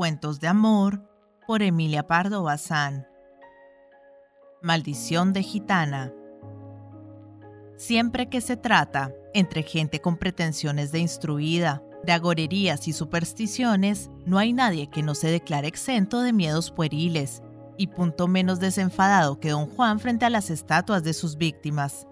Cuentos de amor por Emilia Pardo Bazán. Maldición de gitana. Siempre que se trata entre gente con pretensiones de instruida, de agorerías y supersticiones, no hay nadie que no se declare exento de miedos pueriles, y punto menos desenfadado que don Juan frente a las estatuas de sus víctimas.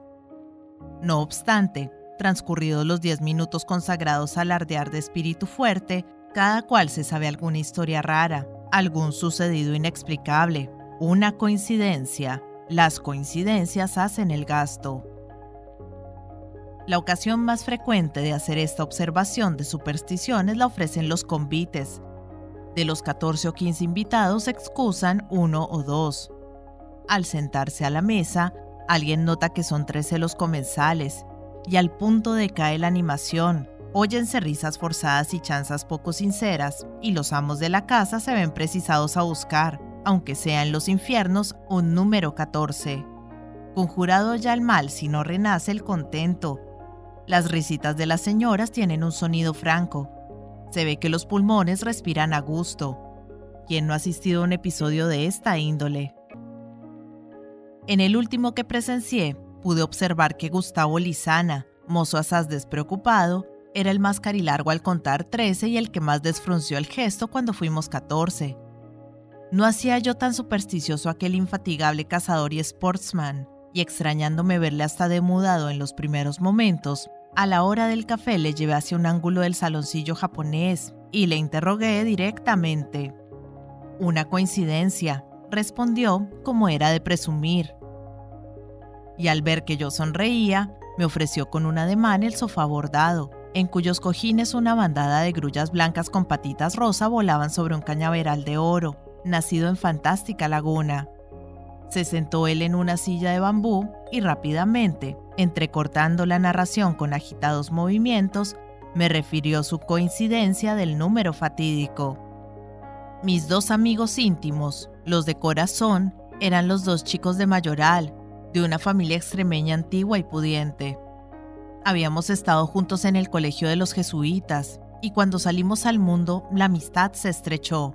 No obstante, transcurridos los diez minutos consagrados al ardear de espíritu fuerte, cada cual se sabe alguna historia rara, algún sucedido inexplicable, una coincidencia. Las coincidencias hacen el gasto. La ocasión más frecuente de hacer esta observación de supersticiones la ofrecen los convites. De los 14 o 15 invitados excusan uno o dos. Al sentarse a la mesa, alguien nota que son 13 los comensales y al punto decae la animación. Óyense risas forzadas y chanzas poco sinceras, y los amos de la casa se ven precisados a buscar, aunque sea en los infiernos, un número 14. Conjurado ya el mal si no renace el contento, las risitas de las señoras tienen un sonido franco. Se ve que los pulmones respiran a gusto. ¿Quién no ha asistido a un episodio de esta índole? En el último que presencié, pude observar que Gustavo Lizana, mozo asaz despreocupado, era el más carilargo al contar 13 y el que más desfrunció el gesto cuando fuimos 14. No hacía yo tan supersticioso aquel infatigable cazador y sportsman, y extrañándome verle hasta demudado en los primeros momentos, a la hora del café le llevé hacia un ángulo del saloncillo japonés y le interrogué directamente. Una coincidencia, respondió como era de presumir. Y al ver que yo sonreía, me ofreció con un ademán el sofá bordado, en cuyos cojines una bandada de grullas blancas con patitas rosa volaban sobre un cañaveral de oro, nacido en fantástica laguna. Se sentó él en una silla de bambú y rápidamente, entrecortando la narración con agitados movimientos, me refirió su coincidencia del número fatídico. Mis dos amigos íntimos, los de corazón, eran los dos chicos de Mayoral, de una familia extremeña antigua y pudiente. Habíamos estado juntos en el colegio de los jesuitas, y cuando salimos al mundo la amistad se estrechó.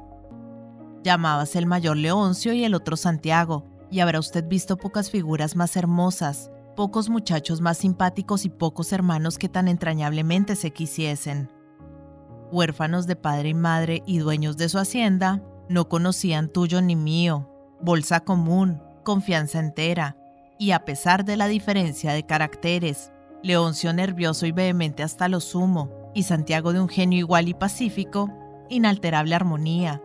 Llamábase el mayor Leoncio y el otro Santiago, y habrá usted visto pocas figuras más hermosas, pocos muchachos más simpáticos y pocos hermanos que tan entrañablemente se quisiesen. Huérfanos de padre y madre y dueños de su hacienda, no conocían tuyo ni mío, bolsa común, confianza entera, y a pesar de la diferencia de caracteres, Leoncio nervioso y vehemente hasta lo sumo, y Santiago de un genio igual y pacífico, inalterable armonía.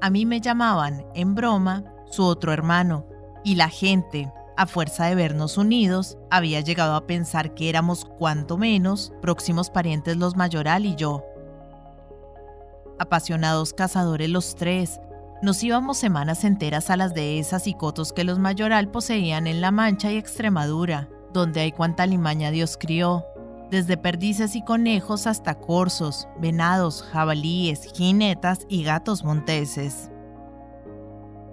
A mí me llamaban, en broma, su otro hermano, y la gente, a fuerza de vernos unidos, había llegado a pensar que éramos cuanto menos próximos parientes los Mayoral y yo. Apasionados cazadores los tres, nos íbamos semanas enteras a las dehesas y cotos que los Mayoral poseían en La Mancha y Extremadura, donde hay cuanta limaña Dios crió, desde perdices y conejos hasta corzos, venados, jabalíes, jinetas y gatos monteses.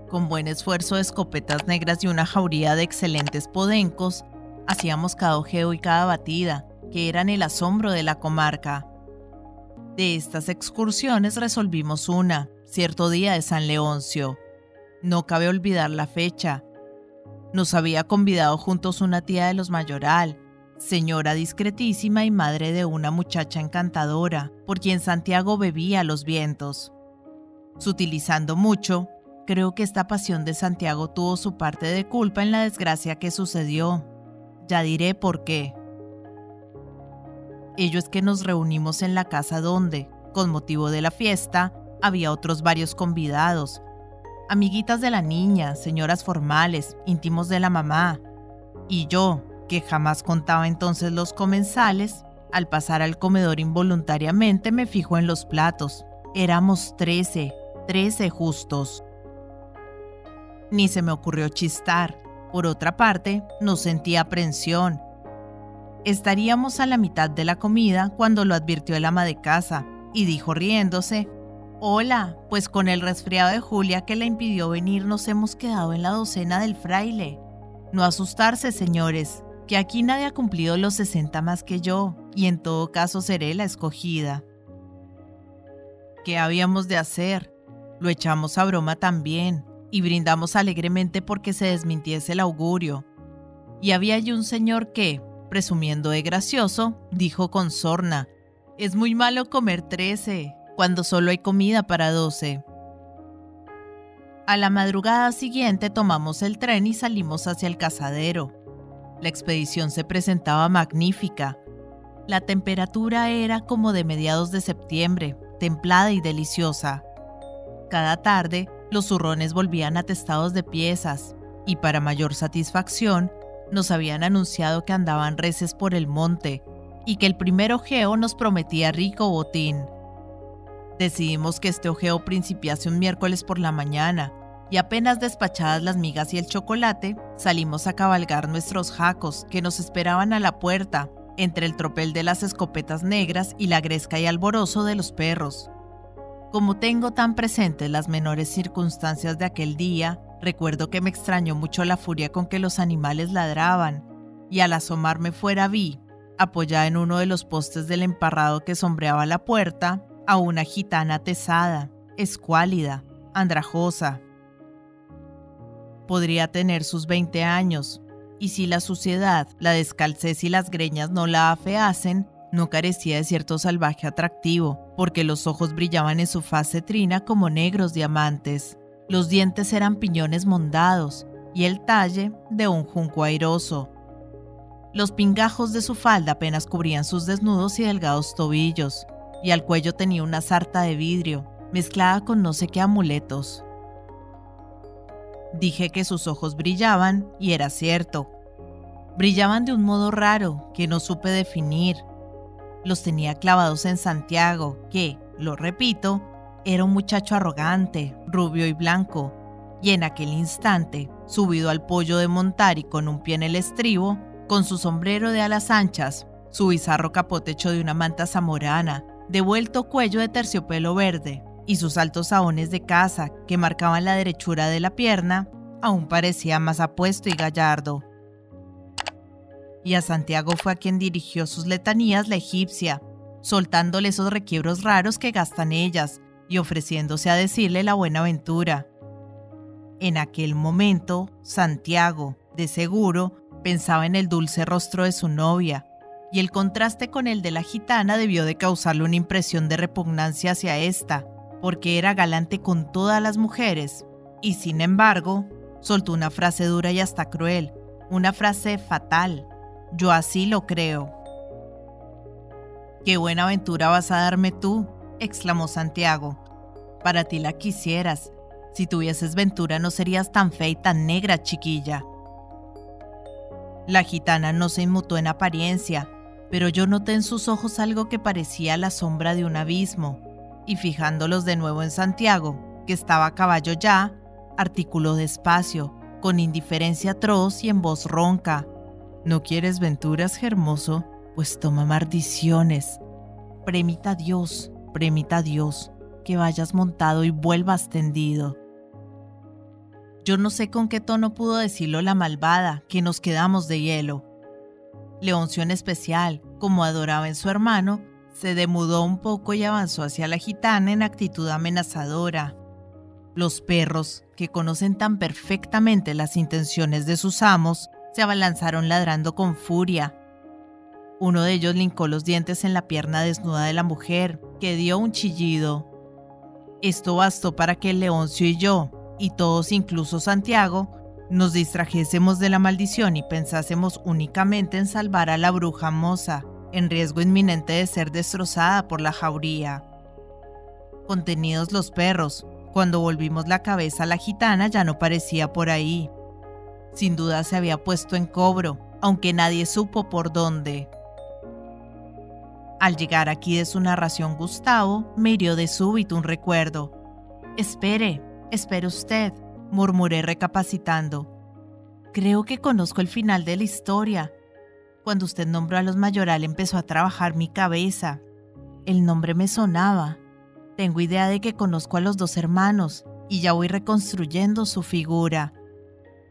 Con buen esfuerzo escopetas negras y una jauría de excelentes podencos, hacíamos cada ojeo y cada batida, que eran el asombro de la comarca. De estas excursiones resolvimos una, cierto día de San Leoncio. No cabe olvidar la fecha. Nos había convidado juntos una tía de los Mayoral, señora discretísima y madre de una muchacha encantadora, por quien Santiago bebía los vientos. Sutilizando mucho, Creo que esta pasión de Santiago tuvo su parte de culpa en la desgracia que sucedió. Ya diré por qué. Ello es que nos reunimos en la casa donde, con motivo de la fiesta, había otros varios convidados. Amiguitas de la niña, señoras formales, íntimos de la mamá. Y yo, que jamás contaba entonces los comensales, al pasar al comedor involuntariamente me fijo en los platos. Éramos trece, trece justos. Ni se me ocurrió chistar. Por otra parte, no sentía aprensión. Estaríamos a la mitad de la comida cuando lo advirtió el ama de casa y dijo riéndose, Hola, pues con el resfriado de Julia que le impidió venir nos hemos quedado en la docena del fraile. No asustarse, señores, que aquí nadie ha cumplido los 60 más que yo, y en todo caso seré la escogida. ¿Qué habíamos de hacer? Lo echamos a broma también y brindamos alegremente porque se desmintiese el augurio. Y había allí un señor que, presumiendo de gracioso, dijo con sorna, es muy malo comer trece, cuando solo hay comida para doce. A la madrugada siguiente tomamos el tren y salimos hacia el cazadero. La expedición se presentaba magnífica. La temperatura era como de mediados de septiembre, templada y deliciosa. Cada tarde, los zurrones volvían atestados de piezas, y para mayor satisfacción, nos habían anunciado que andaban reces por el monte y que el primer ojeo nos prometía rico botín. Decidimos que este ojeo principiase un miércoles por la mañana y apenas despachadas las migas y el chocolate, salimos a cabalgar nuestros jacos que nos esperaban a la puerta, entre el tropel de las escopetas negras y la gresca y alborozo de los perros. Como tengo tan presentes las menores circunstancias de aquel día, recuerdo que me extrañó mucho la furia con que los animales ladraban, y al asomarme fuera vi, apoyada en uno de los postes del emparrado que sombreaba la puerta, a una gitana tesada, escuálida, andrajosa, podría tener sus 20 años, y si la suciedad, la descalcez y las greñas no la afeasen, no carecía de cierto salvaje atractivo, porque los ojos brillaban en su faz cetrina como negros diamantes. Los dientes eran piñones mondados y el talle de un junco airoso. Los pingajos de su falda apenas cubrían sus desnudos y delgados tobillos, y al cuello tenía una sarta de vidrio, mezclada con no sé qué amuletos. Dije que sus ojos brillaban y era cierto. Brillaban de un modo raro que no supe definir. Los tenía clavados en Santiago, que, lo repito, era un muchacho arrogante, rubio y blanco, y en aquel instante, subido al pollo de montar y con un pie en el estribo, con su sombrero de alas anchas, su bizarro capote hecho de una manta zamorana, devuelto cuello de terciopelo verde, y sus altos saones de casa que marcaban la derechura de la pierna, aún parecía más apuesto y gallardo. Y a Santiago fue a quien dirigió sus letanías la egipcia, soltándole esos requiebros raros que gastan ellas y ofreciéndose a decirle la buena aventura. En aquel momento, Santiago, de seguro, pensaba en el dulce rostro de su novia, y el contraste con el de la gitana debió de causarle una impresión de repugnancia hacia ésta, porque era galante con todas las mujeres, y sin embargo, soltó una frase dura y hasta cruel, una frase fatal. Yo así lo creo. Qué buena aventura vas a darme tú, exclamó Santiago. Para ti la quisieras. Si tuvieses ventura no serías tan fea y tan negra, chiquilla. La gitana no se inmutó en apariencia, pero yo noté en sus ojos algo que parecía la sombra de un abismo y fijándolos de nuevo en Santiago, que estaba a caballo ya, articuló despacio, con indiferencia atroz y en voz ronca. ¿No quieres venturas, hermoso? Pues toma maldiciones. Premita a Dios, premita a Dios, que vayas montado y vuelvas tendido. Yo no sé con qué tono pudo decirlo la malvada, que nos quedamos de hielo. Leoncio especial, como adoraba en su hermano, se demudó un poco y avanzó hacia la gitana en actitud amenazadora. Los perros, que conocen tan perfectamente las intenciones de sus amos, se abalanzaron ladrando con furia. Uno de ellos lincó los dientes en la pierna desnuda de la mujer, que dio un chillido. Esto bastó para que Leoncio y yo, y todos incluso Santiago, nos distrajésemos de la maldición y pensásemos únicamente en salvar a la bruja moza en riesgo inminente de ser destrozada por la jauría. Contenidos los perros, cuando volvimos la cabeza la gitana ya no parecía por ahí. Sin duda se había puesto en cobro, aunque nadie supo por dónde. Al llegar aquí de su narración Gustavo, me hirió de súbito un recuerdo. Espere, espere usted, murmuré recapacitando. Creo que conozco el final de la historia, cuando usted nombró a los mayoral empezó a trabajar mi cabeza. El nombre me sonaba. Tengo idea de que conozco a los dos hermanos y ya voy reconstruyendo su figura.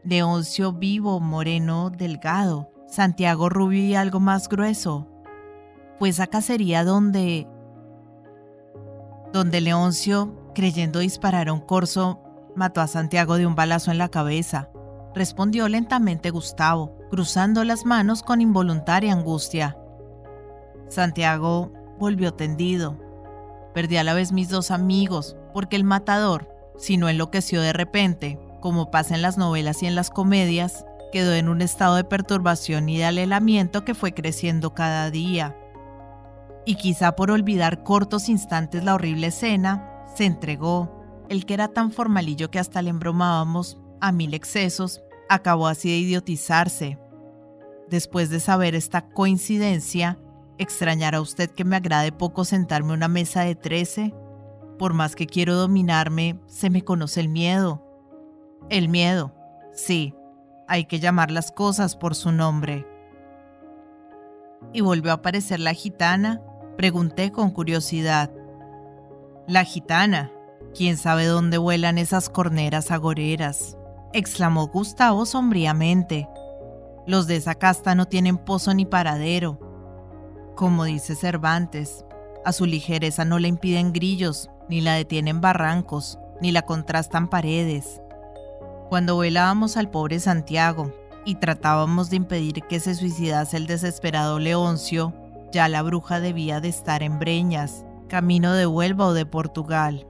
Leoncio vivo, moreno, delgado, Santiago rubio y algo más grueso. Pues acá sería donde... donde Leoncio, creyendo disparar a un corzo, mató a Santiago de un balazo en la cabeza, respondió lentamente Gustavo, cruzando las manos con involuntaria angustia. Santiago volvió tendido. Perdí a la vez mis dos amigos, porque el matador, si no enloqueció de repente, como pasa en las novelas y en las comedias, quedó en un estado de perturbación y de alelamiento que fue creciendo cada día. Y quizá por olvidar cortos instantes la horrible escena, se entregó. El que era tan formalillo que hasta le embromábamos a mil excesos, acabó así de idiotizarse. Después de saber esta coincidencia, ¿extrañará usted que me agrade poco sentarme a una mesa de trece? Por más que quiero dominarme, se me conoce el miedo. El miedo, sí, hay que llamar las cosas por su nombre. ¿Y volvió a aparecer la gitana? Pregunté con curiosidad. La gitana. ¿Quién sabe dónde vuelan esas corneras agoreras? exclamó Gustavo sombríamente. Los de esa casta no tienen pozo ni paradero. Como dice Cervantes, a su ligereza no le impiden grillos, ni la detienen barrancos, ni la contrastan paredes. Cuando velábamos al pobre Santiago y tratábamos de impedir que se suicidase el desesperado Leoncio, ya la bruja debía de estar en Breñas, camino de Huelva o de Portugal.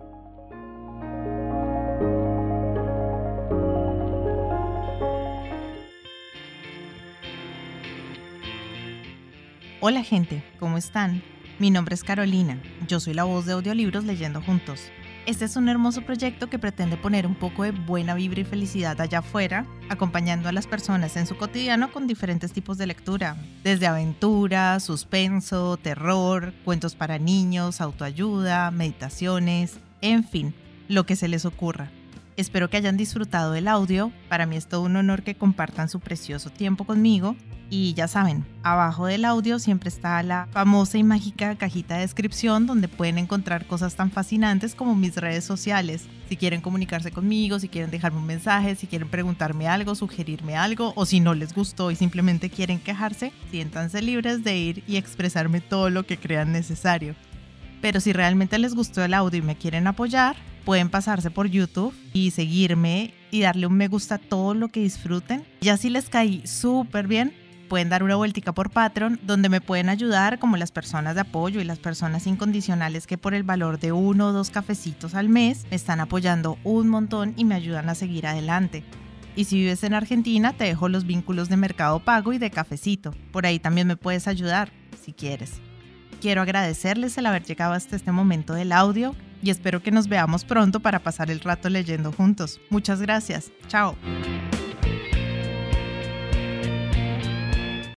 Hola gente, ¿cómo están? Mi nombre es Carolina, yo soy la voz de audiolibros leyendo juntos. Este es un hermoso proyecto que pretende poner un poco de buena vibra y felicidad allá afuera, acompañando a las personas en su cotidiano con diferentes tipos de lectura, desde aventura, suspenso, terror, cuentos para niños, autoayuda, meditaciones, en fin, lo que se les ocurra. Espero que hayan disfrutado del audio, para mí es todo un honor que compartan su precioso tiempo conmigo y ya saben, abajo del audio siempre está la famosa y mágica cajita de descripción donde pueden encontrar cosas tan fascinantes como mis redes sociales. Si quieren comunicarse conmigo, si quieren dejarme un mensaje, si quieren preguntarme algo, sugerirme algo o si no les gustó y simplemente quieren quejarse, siéntanse libres de ir y expresarme todo lo que crean necesario. Pero si realmente les gustó el audio y me quieren apoyar, pueden pasarse por YouTube y seguirme y darle un me gusta a todo lo que disfruten. Ya si les caí súper bien, pueden dar una vueltica por Patreon, donde me pueden ayudar como las personas de apoyo y las personas incondicionales que por el valor de uno o dos cafecitos al mes me están apoyando un montón y me ayudan a seguir adelante. Y si vives en Argentina, te dejo los vínculos de Mercado Pago y de Cafecito. Por ahí también me puedes ayudar, si quieres. Quiero agradecerles el haber llegado hasta este momento del audio y espero que nos veamos pronto para pasar el rato leyendo juntos. Muchas gracias. Chao.